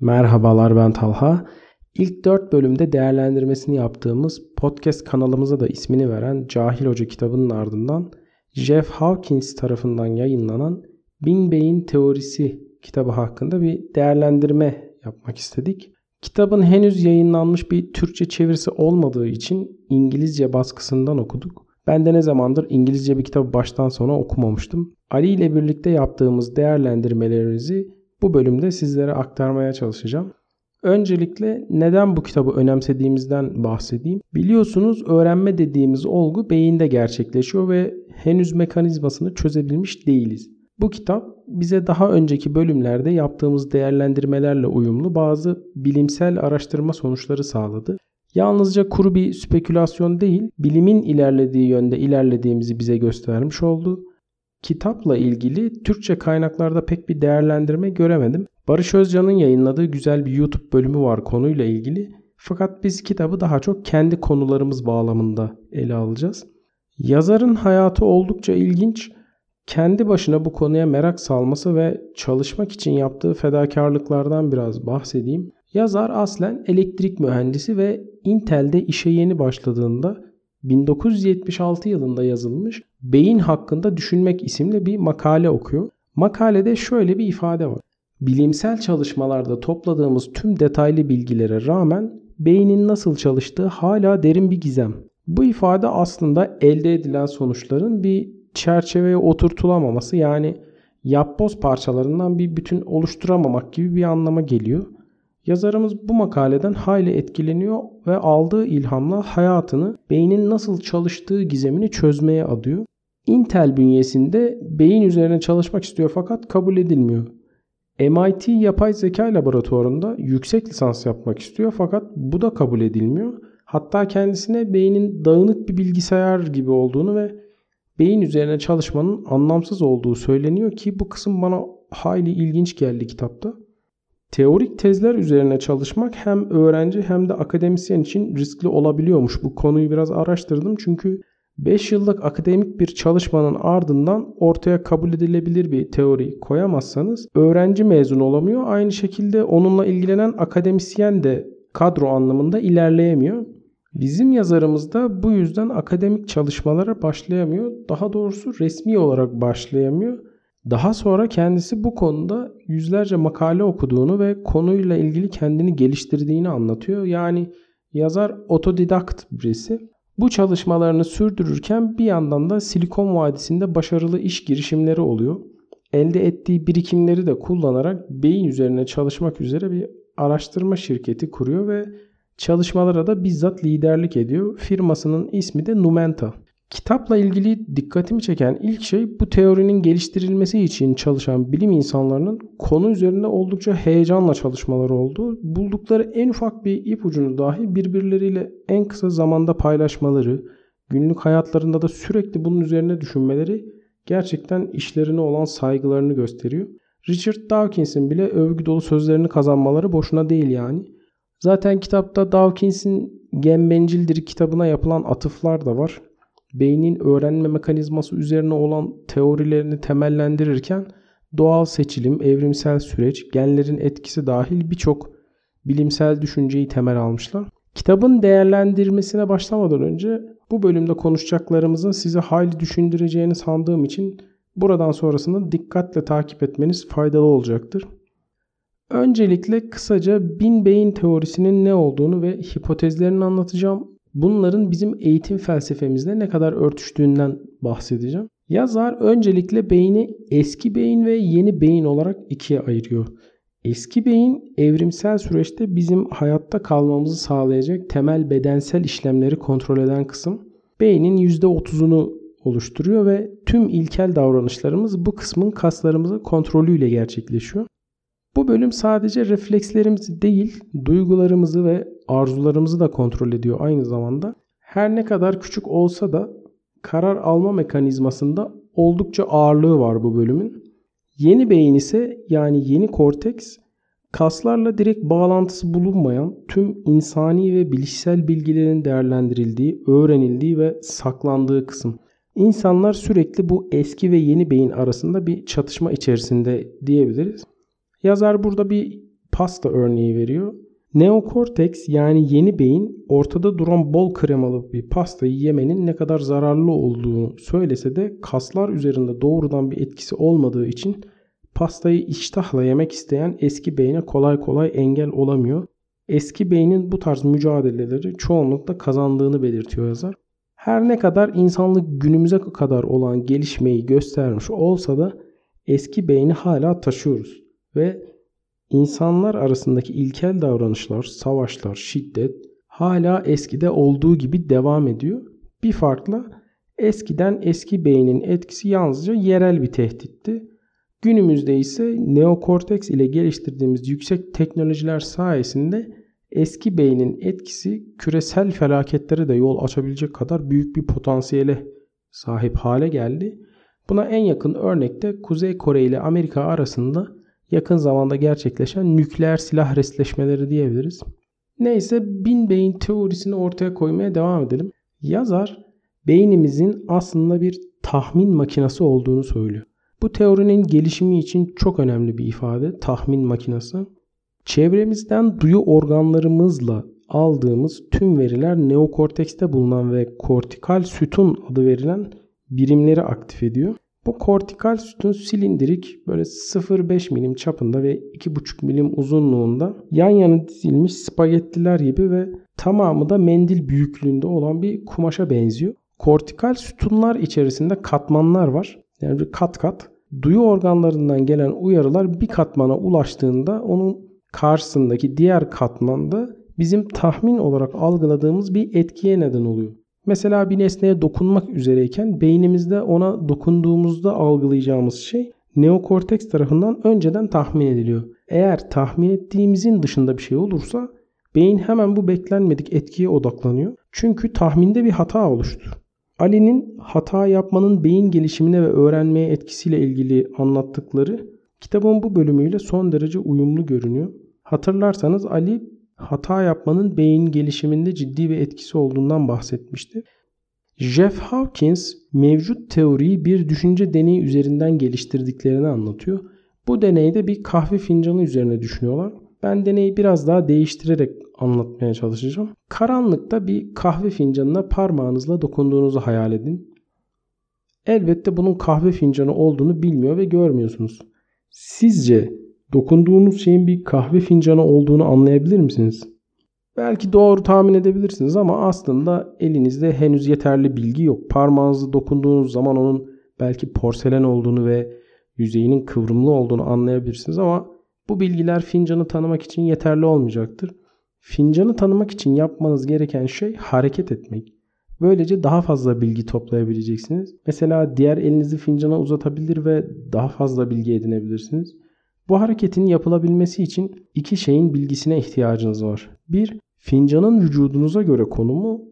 Merhabalar ben Talha. İlk 4 bölümde değerlendirmesini yaptığımız podcast kanalımıza da ismini veren Cahil Hoca kitabının ardından Jeff Hawkins tarafından yayınlanan Bin Beyin Teorisi kitabı hakkında bir değerlendirme yapmak istedik. Kitabın henüz yayınlanmış bir Türkçe çevirisi olmadığı için İngilizce baskısından okuduk. Ben de ne zamandır İngilizce bir kitabı baştan sona okumamıştım. Ali ile birlikte yaptığımız değerlendirmelerimizi bu bölümde sizlere aktarmaya çalışacağım. Öncelikle neden bu kitabı önemsediğimizden bahsedeyim. Biliyorsunuz öğrenme dediğimiz olgu beyinde gerçekleşiyor ve henüz mekanizmasını çözebilmiş değiliz. Bu kitap bize daha önceki bölümlerde yaptığımız değerlendirmelerle uyumlu bazı bilimsel araştırma sonuçları sağladı. Yalnızca kuru bir spekülasyon değil, bilimin ilerlediği yönde ilerlediğimizi bize göstermiş oldu. Kitapla ilgili Türkçe kaynaklarda pek bir değerlendirme göremedim. Barış Özcan'ın yayınladığı güzel bir YouTube bölümü var konuyla ilgili. Fakat biz kitabı daha çok kendi konularımız bağlamında ele alacağız. Yazarın hayatı oldukça ilginç. Kendi başına bu konuya merak salması ve çalışmak için yaptığı fedakarlıklardan biraz bahsedeyim. Yazar aslen elektrik mühendisi ve Intel'de işe yeni başladığında 1976 yılında yazılmış Beyin hakkında düşünmek isimli bir makale okuyor. Makalede şöyle bir ifade var. Bilimsel çalışmalarda topladığımız tüm detaylı bilgilere rağmen beynin nasıl çalıştığı hala derin bir gizem. Bu ifade aslında elde edilen sonuçların bir çerçeveye oturtulamaması yani yapboz parçalarından bir bütün oluşturamamak gibi bir anlama geliyor. Yazarımız bu makaleden hayli etkileniyor ve aldığı ilhamla hayatını beynin nasıl çalıştığı gizemini çözmeye adıyor. Intel bünyesinde beyin üzerine çalışmak istiyor fakat kabul edilmiyor. MIT Yapay Zeka Laboratuvarı'nda yüksek lisans yapmak istiyor fakat bu da kabul edilmiyor. Hatta kendisine beynin dağınık bir bilgisayar gibi olduğunu ve beyin üzerine çalışmanın anlamsız olduğu söyleniyor ki bu kısım bana hayli ilginç geldi kitapta. Teorik tezler üzerine çalışmak hem öğrenci hem de akademisyen için riskli olabiliyormuş. Bu konuyu biraz araştırdım çünkü 5 yıllık akademik bir çalışmanın ardından ortaya kabul edilebilir bir teori koyamazsanız öğrenci mezun olamıyor. Aynı şekilde onunla ilgilenen akademisyen de kadro anlamında ilerleyemiyor. Bizim yazarımız da bu yüzden akademik çalışmalara başlayamıyor. Daha doğrusu resmi olarak başlayamıyor. Daha sonra kendisi bu konuda yüzlerce makale okuduğunu ve konuyla ilgili kendini geliştirdiğini anlatıyor. Yani yazar otodidakt birisi. Bu çalışmalarını sürdürürken bir yandan da Silikon Vadisi'nde başarılı iş girişimleri oluyor. Elde ettiği birikimleri de kullanarak beyin üzerine çalışmak üzere bir araştırma şirketi kuruyor ve çalışmalara da bizzat liderlik ediyor. Firmasının ismi de Numenta. Kitapla ilgili dikkatimi çeken ilk şey bu teorinin geliştirilmesi için çalışan bilim insanlarının konu üzerinde oldukça heyecanla çalışmaları oldu. Buldukları en ufak bir ipucunu dahi birbirleriyle en kısa zamanda paylaşmaları, günlük hayatlarında da sürekli bunun üzerine düşünmeleri gerçekten işlerine olan saygılarını gösteriyor. Richard Dawkins'in bile övgü dolu sözlerini kazanmaları boşuna değil yani. Zaten kitapta Dawkins'in Gen Bencildir kitabına yapılan atıflar da var beynin öğrenme mekanizması üzerine olan teorilerini temellendirirken doğal seçilim, evrimsel süreç, genlerin etkisi dahil birçok bilimsel düşünceyi temel almışlar. Kitabın değerlendirmesine başlamadan önce bu bölümde konuşacaklarımızın sizi hayli düşündüreceğini sandığım için buradan sonrasını dikkatle takip etmeniz faydalı olacaktır. Öncelikle kısaca bin beyin teorisinin ne olduğunu ve hipotezlerini anlatacağım. Bunların bizim eğitim felsefemizle ne kadar örtüştüğünden bahsedeceğim. Yazar öncelikle beyni eski beyin ve yeni beyin olarak ikiye ayırıyor. Eski beyin evrimsel süreçte bizim hayatta kalmamızı sağlayacak temel bedensel işlemleri kontrol eden kısım. Beynin %30'unu oluşturuyor ve tüm ilkel davranışlarımız bu kısmın kaslarımızın kontrolüyle gerçekleşiyor. Bu bölüm sadece reflekslerimizi değil, duygularımızı ve arzularımızı da kontrol ediyor aynı zamanda. Her ne kadar küçük olsa da karar alma mekanizmasında oldukça ağırlığı var bu bölümün. Yeni beyin ise yani yeni korteks kaslarla direkt bağlantısı bulunmayan tüm insani ve bilişsel bilgilerin değerlendirildiği, öğrenildiği ve saklandığı kısım. İnsanlar sürekli bu eski ve yeni beyin arasında bir çatışma içerisinde diyebiliriz. Yazar burada bir pasta örneği veriyor. Neokorteks yani yeni beyin ortada duran bol kremalı bir pastayı yemenin ne kadar zararlı olduğunu söylese de kaslar üzerinde doğrudan bir etkisi olmadığı için pastayı iştahla yemek isteyen eski beyne kolay kolay engel olamıyor. Eski beynin bu tarz mücadeleleri çoğunlukla kazandığını belirtiyor yazar. Her ne kadar insanlık günümüze kadar olan gelişmeyi göstermiş olsa da eski beyni hala taşıyoruz ve insanlar arasındaki ilkel davranışlar, savaşlar, şiddet hala eskide olduğu gibi devam ediyor. Bir farkla eskiden eski beynin etkisi yalnızca yerel bir tehditti. Günümüzde ise neokorteks ile geliştirdiğimiz yüksek teknolojiler sayesinde eski beynin etkisi küresel felaketlere de yol açabilecek kadar büyük bir potansiyele sahip hale geldi. Buna en yakın örnek de Kuzey Kore ile Amerika arasında yakın zamanda gerçekleşen nükleer silah resleşmeleri diyebiliriz. Neyse bin beyin teorisini ortaya koymaya devam edelim. Yazar beynimizin aslında bir tahmin makinesi olduğunu söylüyor. Bu teorinin gelişimi için çok önemli bir ifade tahmin makinesi. Çevremizden duyu organlarımızla aldığımız tüm veriler neokortekste bulunan ve kortikal sütun adı verilen birimleri aktif ediyor. Bu kortikal sütun silindirik böyle 0.5 milim çapında ve 2.5 milim uzunluğunda yan yana dizilmiş spagettiler gibi ve tamamı da mendil büyüklüğünde olan bir kumaşa benziyor. Kortikal sütunlar içerisinde katmanlar var. Yani bir kat kat. Duyu organlarından gelen uyarılar bir katmana ulaştığında onun karşısındaki diğer katmanda bizim tahmin olarak algıladığımız bir etkiye neden oluyor. Mesela bir nesneye dokunmak üzereyken beynimizde ona dokunduğumuzda algılayacağımız şey neokorteks tarafından önceden tahmin ediliyor. Eğer tahmin ettiğimizin dışında bir şey olursa beyin hemen bu beklenmedik etkiye odaklanıyor. Çünkü tahminde bir hata oluştu. Ali'nin hata yapmanın beyin gelişimine ve öğrenmeye etkisiyle ilgili anlattıkları kitabın bu bölümüyle son derece uyumlu görünüyor. Hatırlarsanız Ali hata yapmanın beyin gelişiminde ciddi bir etkisi olduğundan bahsetmişti. Jeff Hawkins mevcut teoriyi bir düşünce deneyi üzerinden geliştirdiklerini anlatıyor. Bu deneyde bir kahve fincanı üzerine düşünüyorlar. Ben deneyi biraz daha değiştirerek anlatmaya çalışacağım. Karanlıkta bir kahve fincanına parmağınızla dokunduğunuzu hayal edin. Elbette bunun kahve fincanı olduğunu bilmiyor ve görmüyorsunuz. Sizce dokunduğunuz şeyin bir kahve fincanı olduğunu anlayabilir misiniz? Belki doğru tahmin edebilirsiniz ama aslında elinizde henüz yeterli bilgi yok. Parmağınızı dokunduğunuz zaman onun belki porselen olduğunu ve yüzeyinin kıvrımlı olduğunu anlayabilirsiniz ama bu bilgiler fincanı tanımak için yeterli olmayacaktır. Fincanı tanımak için yapmanız gereken şey hareket etmek. Böylece daha fazla bilgi toplayabileceksiniz. Mesela diğer elinizi fincana uzatabilir ve daha fazla bilgi edinebilirsiniz. Bu hareketin yapılabilmesi için iki şeyin bilgisine ihtiyacınız var. Bir, fincanın vücudunuza göre konumu.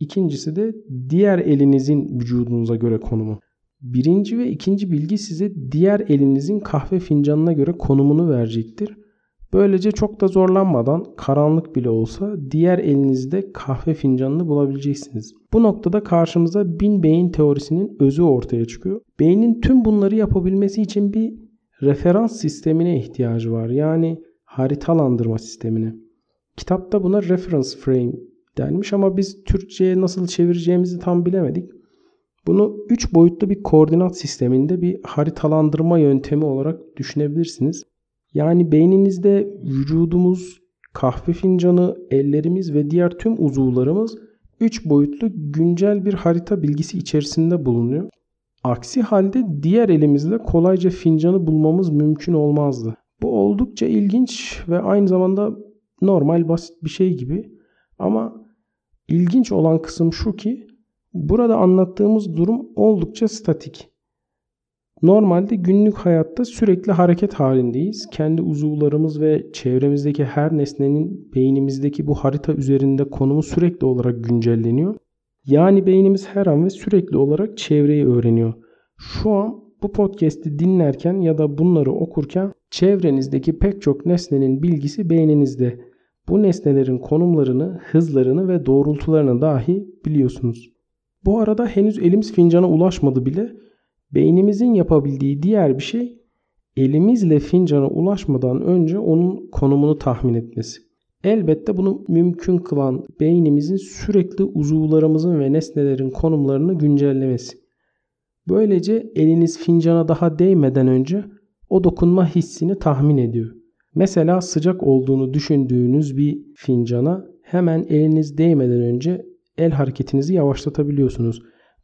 İkincisi de diğer elinizin vücudunuza göre konumu. Birinci ve ikinci bilgi size diğer elinizin kahve fincanına göre konumunu verecektir. Böylece çok da zorlanmadan karanlık bile olsa diğer elinizde kahve fincanını bulabileceksiniz. Bu noktada karşımıza bin beyin teorisinin özü ortaya çıkıyor. Beynin tüm bunları yapabilmesi için bir referans sistemine ihtiyacı var. Yani haritalandırma sistemine. Kitapta buna reference frame denmiş ama biz Türkçe'ye nasıl çevireceğimizi tam bilemedik. Bunu 3 boyutlu bir koordinat sisteminde bir haritalandırma yöntemi olarak düşünebilirsiniz. Yani beyninizde vücudumuz, kahve fincanı, ellerimiz ve diğer tüm uzuvlarımız 3 boyutlu güncel bir harita bilgisi içerisinde bulunuyor. Aksi halde diğer elimizle kolayca fincanı bulmamız mümkün olmazdı. Bu oldukça ilginç ve aynı zamanda normal basit bir şey gibi. Ama ilginç olan kısım şu ki burada anlattığımız durum oldukça statik. Normalde günlük hayatta sürekli hareket halindeyiz. Kendi uzuvlarımız ve çevremizdeki her nesnenin beynimizdeki bu harita üzerinde konumu sürekli olarak güncelleniyor. Yani beynimiz her an ve sürekli olarak çevreyi öğreniyor. Şu an bu podcast'i dinlerken ya da bunları okurken çevrenizdeki pek çok nesnenin bilgisi beyninizde. Bu nesnelerin konumlarını, hızlarını ve doğrultularını dahi biliyorsunuz. Bu arada henüz elimiz fincana ulaşmadı bile. Beynimizin yapabildiği diğer bir şey elimizle fincana ulaşmadan önce onun konumunu tahmin etmesi. Elbette bunu mümkün kılan beynimizin sürekli uzuvlarımızın ve nesnelerin konumlarını güncellemesi. Böylece eliniz fincana daha değmeden önce o dokunma hissini tahmin ediyor. Mesela sıcak olduğunu düşündüğünüz bir fincana hemen eliniz değmeden önce el hareketinizi yavaşlatabiliyorsunuz.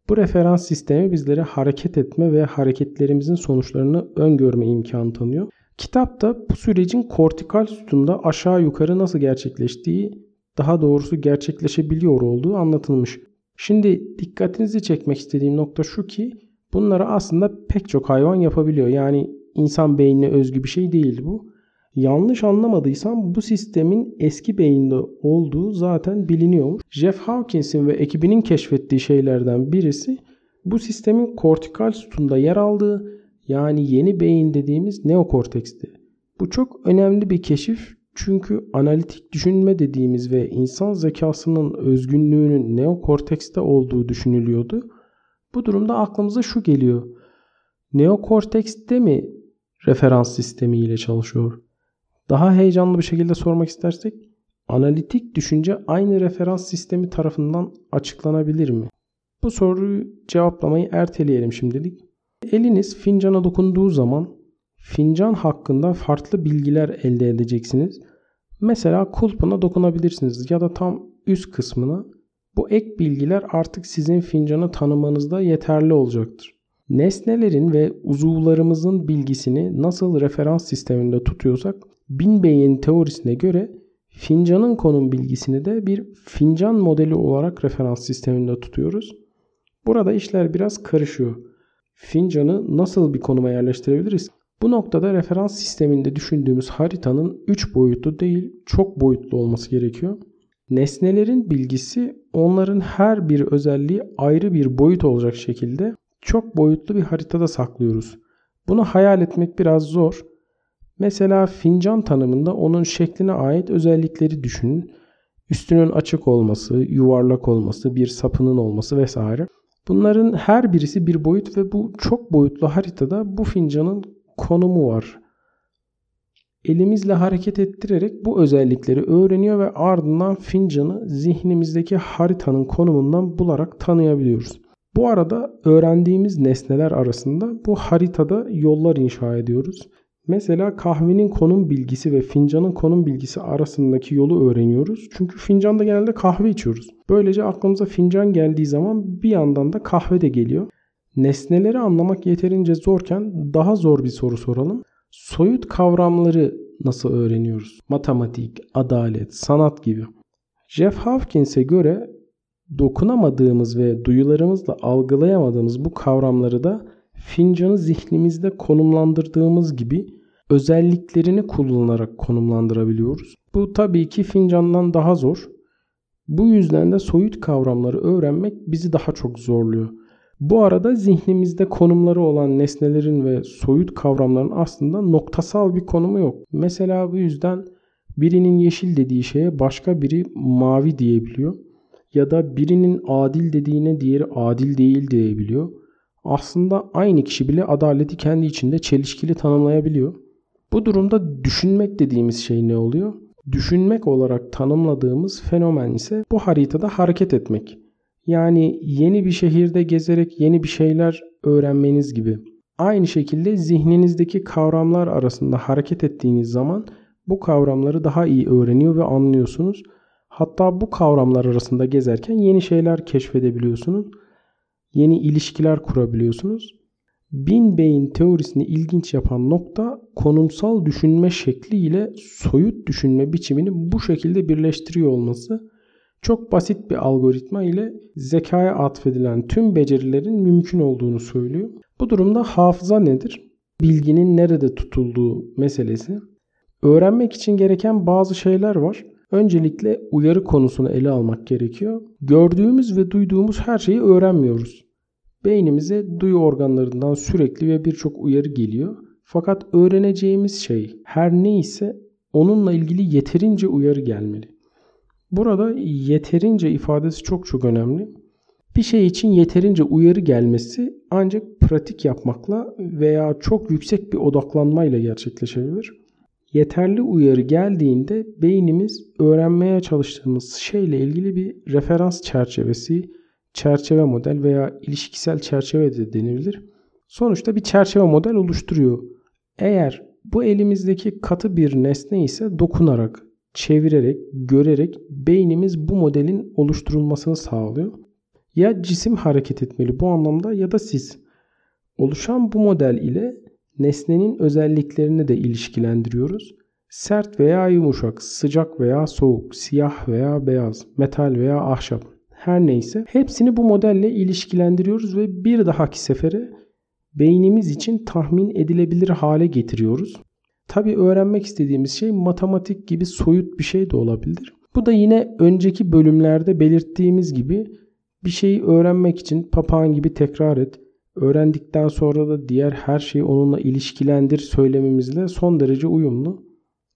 Bu referans sistemi bizlere hareket etme ve hareketlerimizin sonuçlarını öngörme imkanı tanıyor. Kitapta bu sürecin kortikal sütunda aşağı yukarı nasıl gerçekleştiği, daha doğrusu gerçekleşebiliyor olduğu anlatılmış. Şimdi dikkatinizi çekmek istediğim nokta şu ki bunları aslında pek çok hayvan yapabiliyor. Yani insan beynine özgü bir şey değil bu. Yanlış anlamadıysam bu sistemin eski beyinde olduğu zaten biliniyormuş. Jeff Hawkins'in ve ekibinin keşfettiği şeylerden birisi bu sistemin kortikal sütunda yer aldığı yani yeni beyin dediğimiz neokorteksti. Bu çok önemli bir keşif çünkü analitik düşünme dediğimiz ve insan zekasının özgünlüğünün neokortekste olduğu düşünülüyordu. Bu durumda aklımıza şu geliyor. Neokortekste mi referans sistemi ile çalışıyor? Daha heyecanlı bir şekilde sormak istersek analitik düşünce aynı referans sistemi tarafından açıklanabilir mi? Bu soruyu cevaplamayı erteleyelim şimdilik. Eliniz fincana dokunduğu zaman fincan hakkında farklı bilgiler elde edeceksiniz. Mesela kulpuna dokunabilirsiniz ya da tam üst kısmına. Bu ek bilgiler artık sizin fincanı tanımanızda yeterli olacaktır. Nesnelerin ve uzuvlarımızın bilgisini nasıl referans sisteminde tutuyorsak Bin Bey'in teorisine göre fincanın konum bilgisini de bir fincan modeli olarak referans sisteminde tutuyoruz. Burada işler biraz karışıyor. Fincanı nasıl bir konuma yerleştirebiliriz? Bu noktada referans sisteminde düşündüğümüz haritanın 3 boyutlu değil çok boyutlu olması gerekiyor. Nesnelerin bilgisi onların her bir özelliği ayrı bir boyut olacak şekilde çok boyutlu bir haritada saklıyoruz. Bunu hayal etmek biraz zor. Mesela fincan tanımında onun şekline ait özellikleri düşünün. Üstünün açık olması, yuvarlak olması, bir sapının olması vesaire. Bunların her birisi bir boyut ve bu çok boyutlu haritada bu fincanın konumu var. Elimizle hareket ettirerek bu özellikleri öğreniyor ve ardından fincanı zihnimizdeki haritanın konumundan bularak tanıyabiliyoruz. Bu arada öğrendiğimiz nesneler arasında bu haritada yollar inşa ediyoruz. Mesela kahvenin konum bilgisi ve fincanın konum bilgisi arasındaki yolu öğreniyoruz. Çünkü fincanda genelde kahve içiyoruz. Böylece aklımıza fincan geldiği zaman bir yandan da kahve de geliyor. Nesneleri anlamak yeterince zorken daha zor bir soru soralım. Soyut kavramları nasıl öğreniyoruz? Matematik, adalet, sanat gibi. Jeff Hawkins'e göre dokunamadığımız ve duyularımızla algılayamadığımız bu kavramları da fincanı zihnimizde konumlandırdığımız gibi özelliklerini kullanarak konumlandırabiliyoruz. Bu tabii ki fincandan daha zor. Bu yüzden de soyut kavramları öğrenmek bizi daha çok zorluyor. Bu arada zihnimizde konumları olan nesnelerin ve soyut kavramların aslında noktasal bir konumu yok. Mesela bu yüzden birinin yeşil dediği şeye başka biri mavi diyebiliyor. Ya da birinin adil dediğine diğeri adil değil diyebiliyor. Aslında aynı kişi bile adaleti kendi içinde çelişkili tanımlayabiliyor. Bu durumda düşünmek dediğimiz şey ne oluyor? Düşünmek olarak tanımladığımız fenomen ise bu haritada hareket etmek. Yani yeni bir şehirde gezerek yeni bir şeyler öğrenmeniz gibi. Aynı şekilde zihninizdeki kavramlar arasında hareket ettiğiniz zaman bu kavramları daha iyi öğreniyor ve anlıyorsunuz. Hatta bu kavramlar arasında gezerken yeni şeyler keşfedebiliyorsunuz. Yeni ilişkiler kurabiliyorsunuz. Bin beyin teorisini ilginç yapan nokta konumsal düşünme şekli ile soyut düşünme biçimini bu şekilde birleştiriyor olması. Çok basit bir algoritma ile zekaya atfedilen tüm becerilerin mümkün olduğunu söylüyor. Bu durumda hafıza nedir? Bilginin nerede tutulduğu meselesi. Öğrenmek için gereken bazı şeyler var. Öncelikle uyarı konusunu ele almak gerekiyor. Gördüğümüz ve duyduğumuz her şeyi öğrenmiyoruz. Beynimize duyu organlarından sürekli ve birçok uyarı geliyor. Fakat öğreneceğimiz şey her neyse onunla ilgili yeterince uyarı gelmeli. Burada yeterince ifadesi çok çok önemli. Bir şey için yeterince uyarı gelmesi ancak pratik yapmakla veya çok yüksek bir odaklanmayla gerçekleşebilir. Yeterli uyarı geldiğinde beynimiz öğrenmeye çalıştığımız şeyle ilgili bir referans çerçevesi, çerçeve model veya ilişkisel çerçeve de denilebilir. Sonuçta bir çerçeve model oluşturuyor. Eğer bu elimizdeki katı bir nesne ise dokunarak, çevirerek, görerek beynimiz bu modelin oluşturulmasını sağlıyor. Ya cisim hareket etmeli bu anlamda ya da siz. Oluşan bu model ile nesnenin özelliklerini de ilişkilendiriyoruz. Sert veya yumuşak, sıcak veya soğuk, siyah veya beyaz, metal veya ahşap her neyse hepsini bu modelle ilişkilendiriyoruz ve bir dahaki sefere beynimiz için tahmin edilebilir hale getiriyoruz. Tabi öğrenmek istediğimiz şey matematik gibi soyut bir şey de olabilir. Bu da yine önceki bölümlerde belirttiğimiz gibi bir şeyi öğrenmek için papağan gibi tekrar et. Öğrendikten sonra da diğer her şeyi onunla ilişkilendir söylememizle son derece uyumlu.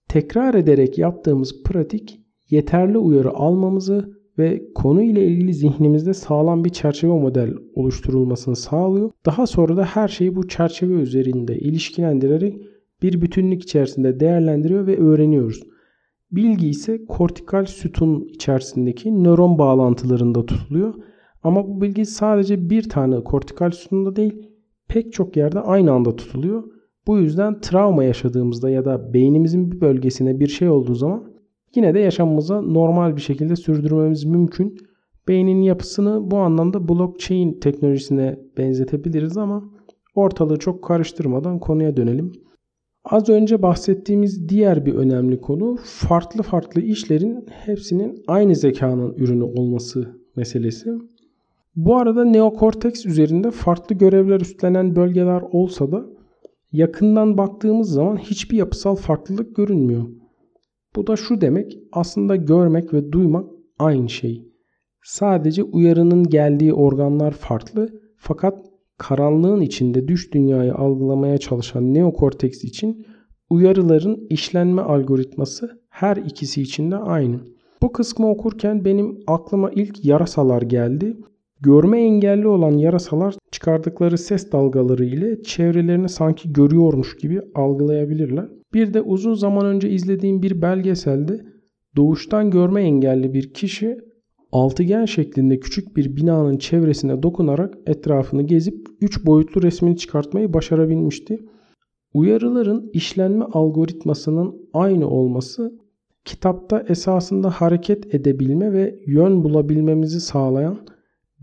Tekrar ederek yaptığımız pratik yeterli uyarı almamızı ve konu ile ilgili zihnimizde sağlam bir çerçeve model oluşturulmasını sağlıyor. Daha sonra da her şeyi bu çerçeve üzerinde ilişkilendirerek bir bütünlük içerisinde değerlendiriyor ve öğreniyoruz. Bilgi ise kortikal sütun içerisindeki nöron bağlantılarında tutuluyor. Ama bu bilgi sadece bir tane kortikal sütunda değil pek çok yerde aynı anda tutuluyor. Bu yüzden travma yaşadığımızda ya da beynimizin bir bölgesine bir şey olduğu zaman yine de yaşamımıza normal bir şekilde sürdürmemiz mümkün. Beynin yapısını bu anlamda blockchain teknolojisine benzetebiliriz ama ortalığı çok karıştırmadan konuya dönelim. Az önce bahsettiğimiz diğer bir önemli konu farklı farklı işlerin hepsinin aynı zekanın ürünü olması meselesi. Bu arada neokorteks üzerinde farklı görevler üstlenen bölgeler olsa da yakından baktığımız zaman hiçbir yapısal farklılık görünmüyor. Bu da şu demek aslında görmek ve duymak aynı şey. Sadece uyarının geldiği organlar farklı fakat karanlığın içinde düş dünyayı algılamaya çalışan neokorteks için uyarıların işlenme algoritması her ikisi için de aynı. Bu kısmı okurken benim aklıma ilk yarasalar geldi. Görme engelli olan yarasalar çıkardıkları ses dalgaları ile çevrelerini sanki görüyormuş gibi algılayabilirler. Bir de uzun zaman önce izlediğim bir belgeselde doğuştan görme engelli bir kişi altıgen şeklinde küçük bir binanın çevresine dokunarak etrafını gezip 3 boyutlu resmini çıkartmayı başarabilmişti. Uyarıların işlenme algoritmasının aynı olması kitapta esasında hareket edebilme ve yön bulabilmemizi sağlayan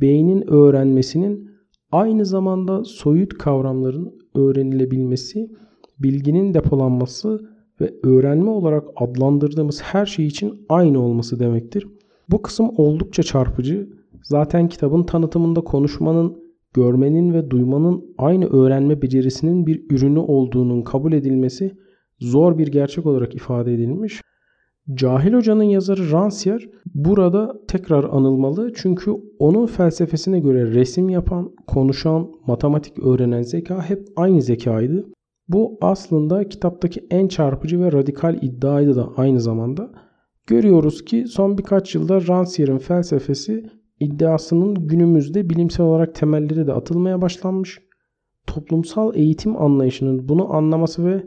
beynin öğrenmesinin aynı zamanda soyut kavramların öğrenilebilmesi, bilginin depolanması ve öğrenme olarak adlandırdığımız her şey için aynı olması demektir. Bu kısım oldukça çarpıcı. Zaten kitabın tanıtımında konuşmanın, görmenin ve duymanın aynı öğrenme becerisinin bir ürünü olduğunun kabul edilmesi zor bir gerçek olarak ifade edilmiş. Cahil Hoca'nın yazarı Rancière burada tekrar anılmalı çünkü onun felsefesine göre resim yapan, konuşan, matematik öğrenen zeka hep aynı zekaydı. Bu aslında kitaptaki en çarpıcı ve radikal iddiaydı da aynı zamanda. Görüyoruz ki son birkaç yılda Rancière'in felsefesi iddiasının günümüzde bilimsel olarak temelleri de atılmaya başlanmış. Toplumsal eğitim anlayışının bunu anlaması ve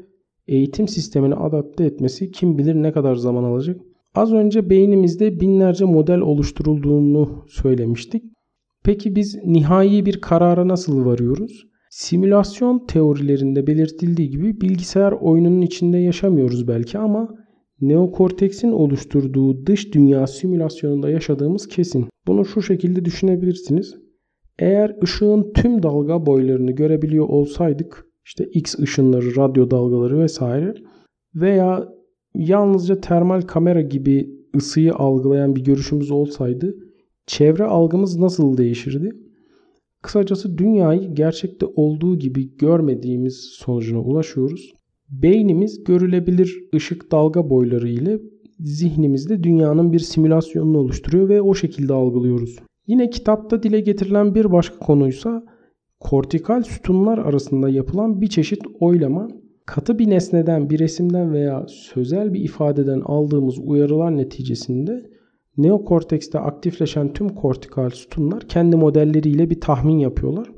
eğitim sistemini adapte etmesi kim bilir ne kadar zaman alacak. Az önce beynimizde binlerce model oluşturulduğunu söylemiştik. Peki biz nihai bir karara nasıl varıyoruz? Simülasyon teorilerinde belirtildiği gibi bilgisayar oyununun içinde yaşamıyoruz belki ama neokorteksin oluşturduğu dış dünya simülasyonunda yaşadığımız kesin. Bunu şu şekilde düşünebilirsiniz. Eğer ışığın tüm dalga boylarını görebiliyor olsaydık işte X ışınları, radyo dalgaları vesaire veya yalnızca termal kamera gibi ısıyı algılayan bir görüşümüz olsaydı çevre algımız nasıl değişirdi? Kısacası dünyayı gerçekte olduğu gibi görmediğimiz sonucuna ulaşıyoruz. Beynimiz görülebilir ışık dalga boyları ile zihnimizde dünyanın bir simülasyonunu oluşturuyor ve o şekilde algılıyoruz. Yine kitapta dile getirilen bir başka konuysa kortikal sütunlar arasında yapılan bir çeşit oylama katı bir nesneden, bir resimden veya sözel bir ifadeden aldığımız uyarılar neticesinde neokortekste aktifleşen tüm kortikal sütunlar kendi modelleriyle bir tahmin yapıyorlar.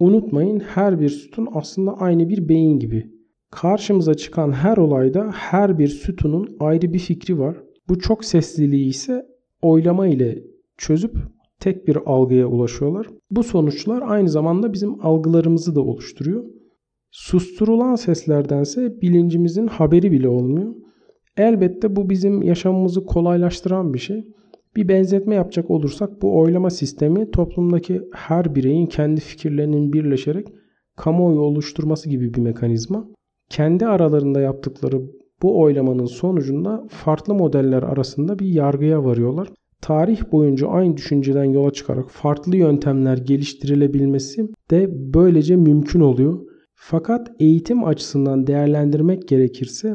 Unutmayın her bir sütun aslında aynı bir beyin gibi. Karşımıza çıkan her olayda her bir sütunun ayrı bir fikri var. Bu çok sesliliği ise oylama ile çözüp tek bir algıya ulaşıyorlar. Bu sonuçlar aynı zamanda bizim algılarımızı da oluşturuyor. Susturulan seslerdense bilincimizin haberi bile olmuyor. Elbette bu bizim yaşamımızı kolaylaştıran bir şey. Bir benzetme yapacak olursak bu oylama sistemi toplumdaki her bireyin kendi fikirlerinin birleşerek kamuoyu oluşturması gibi bir mekanizma. Kendi aralarında yaptıkları bu oylamanın sonucunda farklı modeller arasında bir yargıya varıyorlar. Tarih boyunca aynı düşünceden yola çıkarak farklı yöntemler geliştirilebilmesi de böylece mümkün oluyor. Fakat eğitim açısından değerlendirmek gerekirse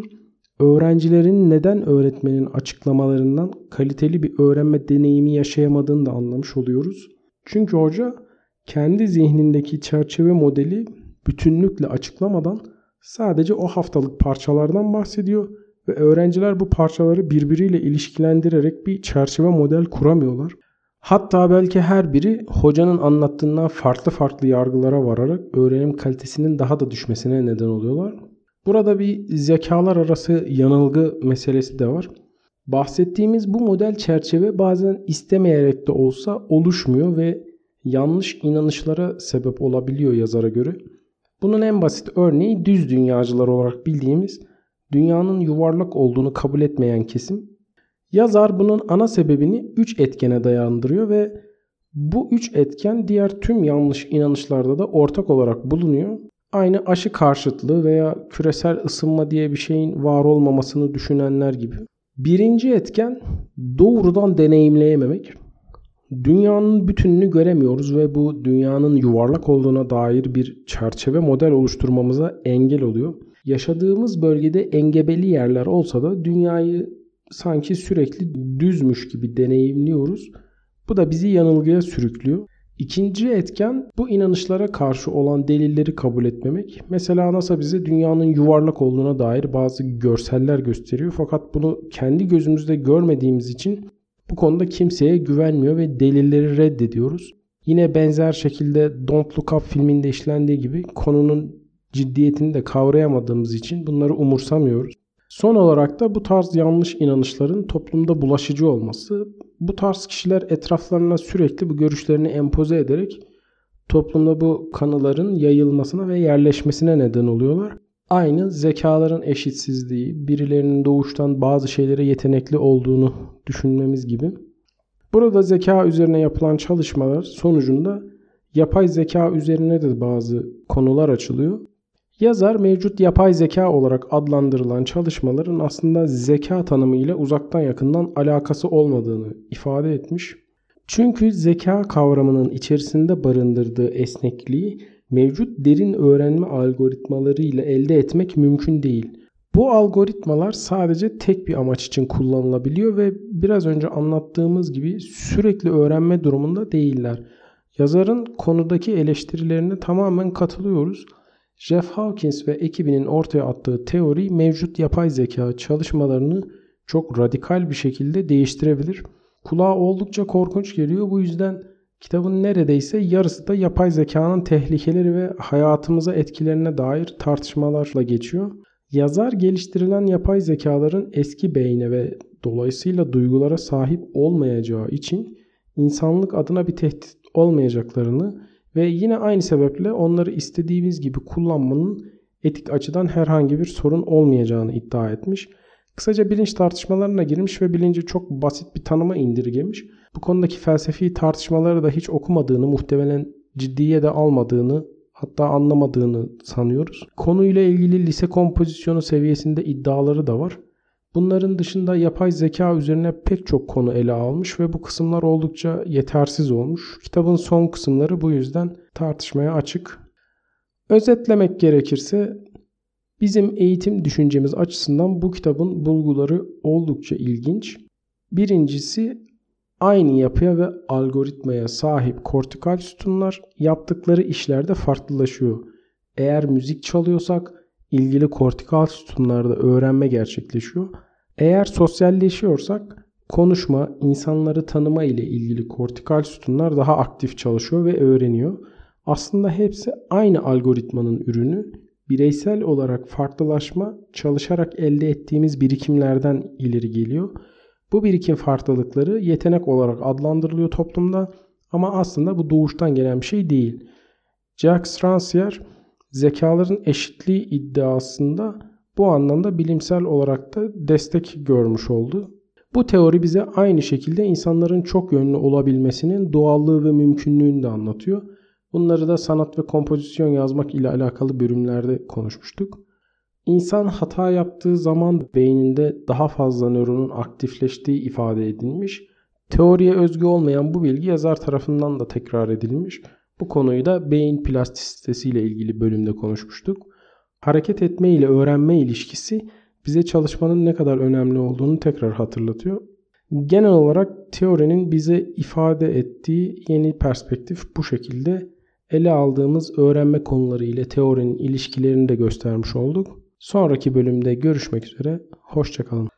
öğrencilerin neden öğretmenin açıklamalarından kaliteli bir öğrenme deneyimi yaşayamadığını da anlamış oluyoruz. Çünkü hoca kendi zihnindeki çerçeve modeli bütünlükle açıklamadan sadece o haftalık parçalardan bahsediyor ve öğrenciler bu parçaları birbiriyle ilişkilendirerek bir çerçeve model kuramıyorlar. Hatta belki her biri hocanın anlattığından farklı farklı yargılara vararak öğrenim kalitesinin daha da düşmesine neden oluyorlar. Burada bir zekalar arası yanılgı meselesi de var. Bahsettiğimiz bu model çerçeve bazen istemeyerek de olsa oluşmuyor ve yanlış inanışlara sebep olabiliyor yazara göre. Bunun en basit örneği düz dünyacılar olarak bildiğimiz dünyanın yuvarlak olduğunu kabul etmeyen kesim. Yazar bunun ana sebebini 3 etkene dayandırıyor ve bu 3 etken diğer tüm yanlış inanışlarda da ortak olarak bulunuyor. Aynı aşı karşıtlığı veya küresel ısınma diye bir şeyin var olmamasını düşünenler gibi. Birinci etken doğrudan deneyimleyememek. Dünyanın bütününü göremiyoruz ve bu dünyanın yuvarlak olduğuna dair bir çerçeve model oluşturmamıza engel oluyor. Yaşadığımız bölgede engebeli yerler olsa da dünyayı sanki sürekli düzmüş gibi deneyimliyoruz. Bu da bizi yanılgıya sürüklüyor. İkinci etken bu inanışlara karşı olan delilleri kabul etmemek. Mesela NASA bize dünyanın yuvarlak olduğuna dair bazı görseller gösteriyor. Fakat bunu kendi gözümüzde görmediğimiz için bu konuda kimseye güvenmiyor ve delilleri reddediyoruz. Yine benzer şekilde Don't Look Up filminde işlendiği gibi konunun ciddiyetini de kavrayamadığımız için bunları umursamıyoruz. Son olarak da bu tarz yanlış inanışların toplumda bulaşıcı olması. Bu tarz kişiler etraflarına sürekli bu görüşlerini empoze ederek toplumda bu kanıların yayılmasına ve yerleşmesine neden oluyorlar. Aynı zekaların eşitsizliği, birilerinin doğuştan bazı şeylere yetenekli olduğunu düşünmemiz gibi. Burada zeka üzerine yapılan çalışmalar sonucunda yapay zeka üzerine de bazı konular açılıyor. Yazar mevcut yapay zeka olarak adlandırılan çalışmaların aslında zeka tanımı ile uzaktan yakından alakası olmadığını ifade etmiş. Çünkü zeka kavramının içerisinde barındırdığı esnekliği mevcut derin öğrenme algoritmaları ile elde etmek mümkün değil. Bu algoritmalar sadece tek bir amaç için kullanılabiliyor ve biraz önce anlattığımız gibi sürekli öğrenme durumunda değiller. Yazarın konudaki eleştirilerine tamamen katılıyoruz. Jeff Hawkins ve ekibinin ortaya attığı teori mevcut yapay zeka çalışmalarını çok radikal bir şekilde değiştirebilir. Kulağa oldukça korkunç geliyor. Bu yüzden kitabın neredeyse yarısı da yapay zekanın tehlikeleri ve hayatımıza etkilerine dair tartışmalarla geçiyor. Yazar geliştirilen yapay zekaların eski beyne ve dolayısıyla duygulara sahip olmayacağı için insanlık adına bir tehdit olmayacaklarını ve yine aynı sebeple onları istediğimiz gibi kullanmanın etik açıdan herhangi bir sorun olmayacağını iddia etmiş. Kısaca bilinç tartışmalarına girmiş ve bilinci çok basit bir tanıma indirgemiş. Bu konudaki felsefi tartışmaları da hiç okumadığını, muhtemelen ciddiye de almadığını, hatta anlamadığını sanıyoruz. Konuyla ilgili lise kompozisyonu seviyesinde iddiaları da var. Bunların dışında yapay zeka üzerine pek çok konu ele almış ve bu kısımlar oldukça yetersiz olmuş. Kitabın son kısımları bu yüzden tartışmaya açık. Özetlemek gerekirse bizim eğitim düşüncemiz açısından bu kitabın bulguları oldukça ilginç. Birincisi aynı yapıya ve algoritmaya sahip kortikal sütunlar yaptıkları işlerde farklılaşıyor. Eğer müzik çalıyorsak ilgili kortikal sütunlarda öğrenme gerçekleşiyor. Eğer sosyalleşiyorsak konuşma, insanları tanıma ile ilgili kortikal sütunlar daha aktif çalışıyor ve öğreniyor. aslında hepsi aynı algoritmanın ürünü. Bireysel olarak farklılaşma çalışarak elde ettiğimiz birikimlerden ileri geliyor. Bu birikim farklılıkları yetenek olarak adlandırılıyor toplumda ama aslında bu doğuştan gelen bir şey değil. Jacques Rancière zekaların eşitliği iddiasında bu anlamda bilimsel olarak da destek görmüş oldu. Bu teori bize aynı şekilde insanların çok yönlü olabilmesinin doğallığı ve mümkünlüğünü de anlatıyor. Bunları da sanat ve kompozisyon yazmak ile alakalı bölümlerde konuşmuştuk. İnsan hata yaptığı zaman beyninde daha fazla nöronun aktifleştiği ifade edilmiş. Teoriye özgü olmayan bu bilgi yazar tarafından da tekrar edilmiş. Bu konuyu da beyin plastisitesi ile ilgili bölümde konuşmuştuk. Hareket etme ile öğrenme ilişkisi bize çalışmanın ne kadar önemli olduğunu tekrar hatırlatıyor. Genel olarak teorinin bize ifade ettiği yeni perspektif bu şekilde ele aldığımız öğrenme konuları ile teorinin ilişkilerini de göstermiş olduk. Sonraki bölümde görüşmek üzere. Hoşçakalın.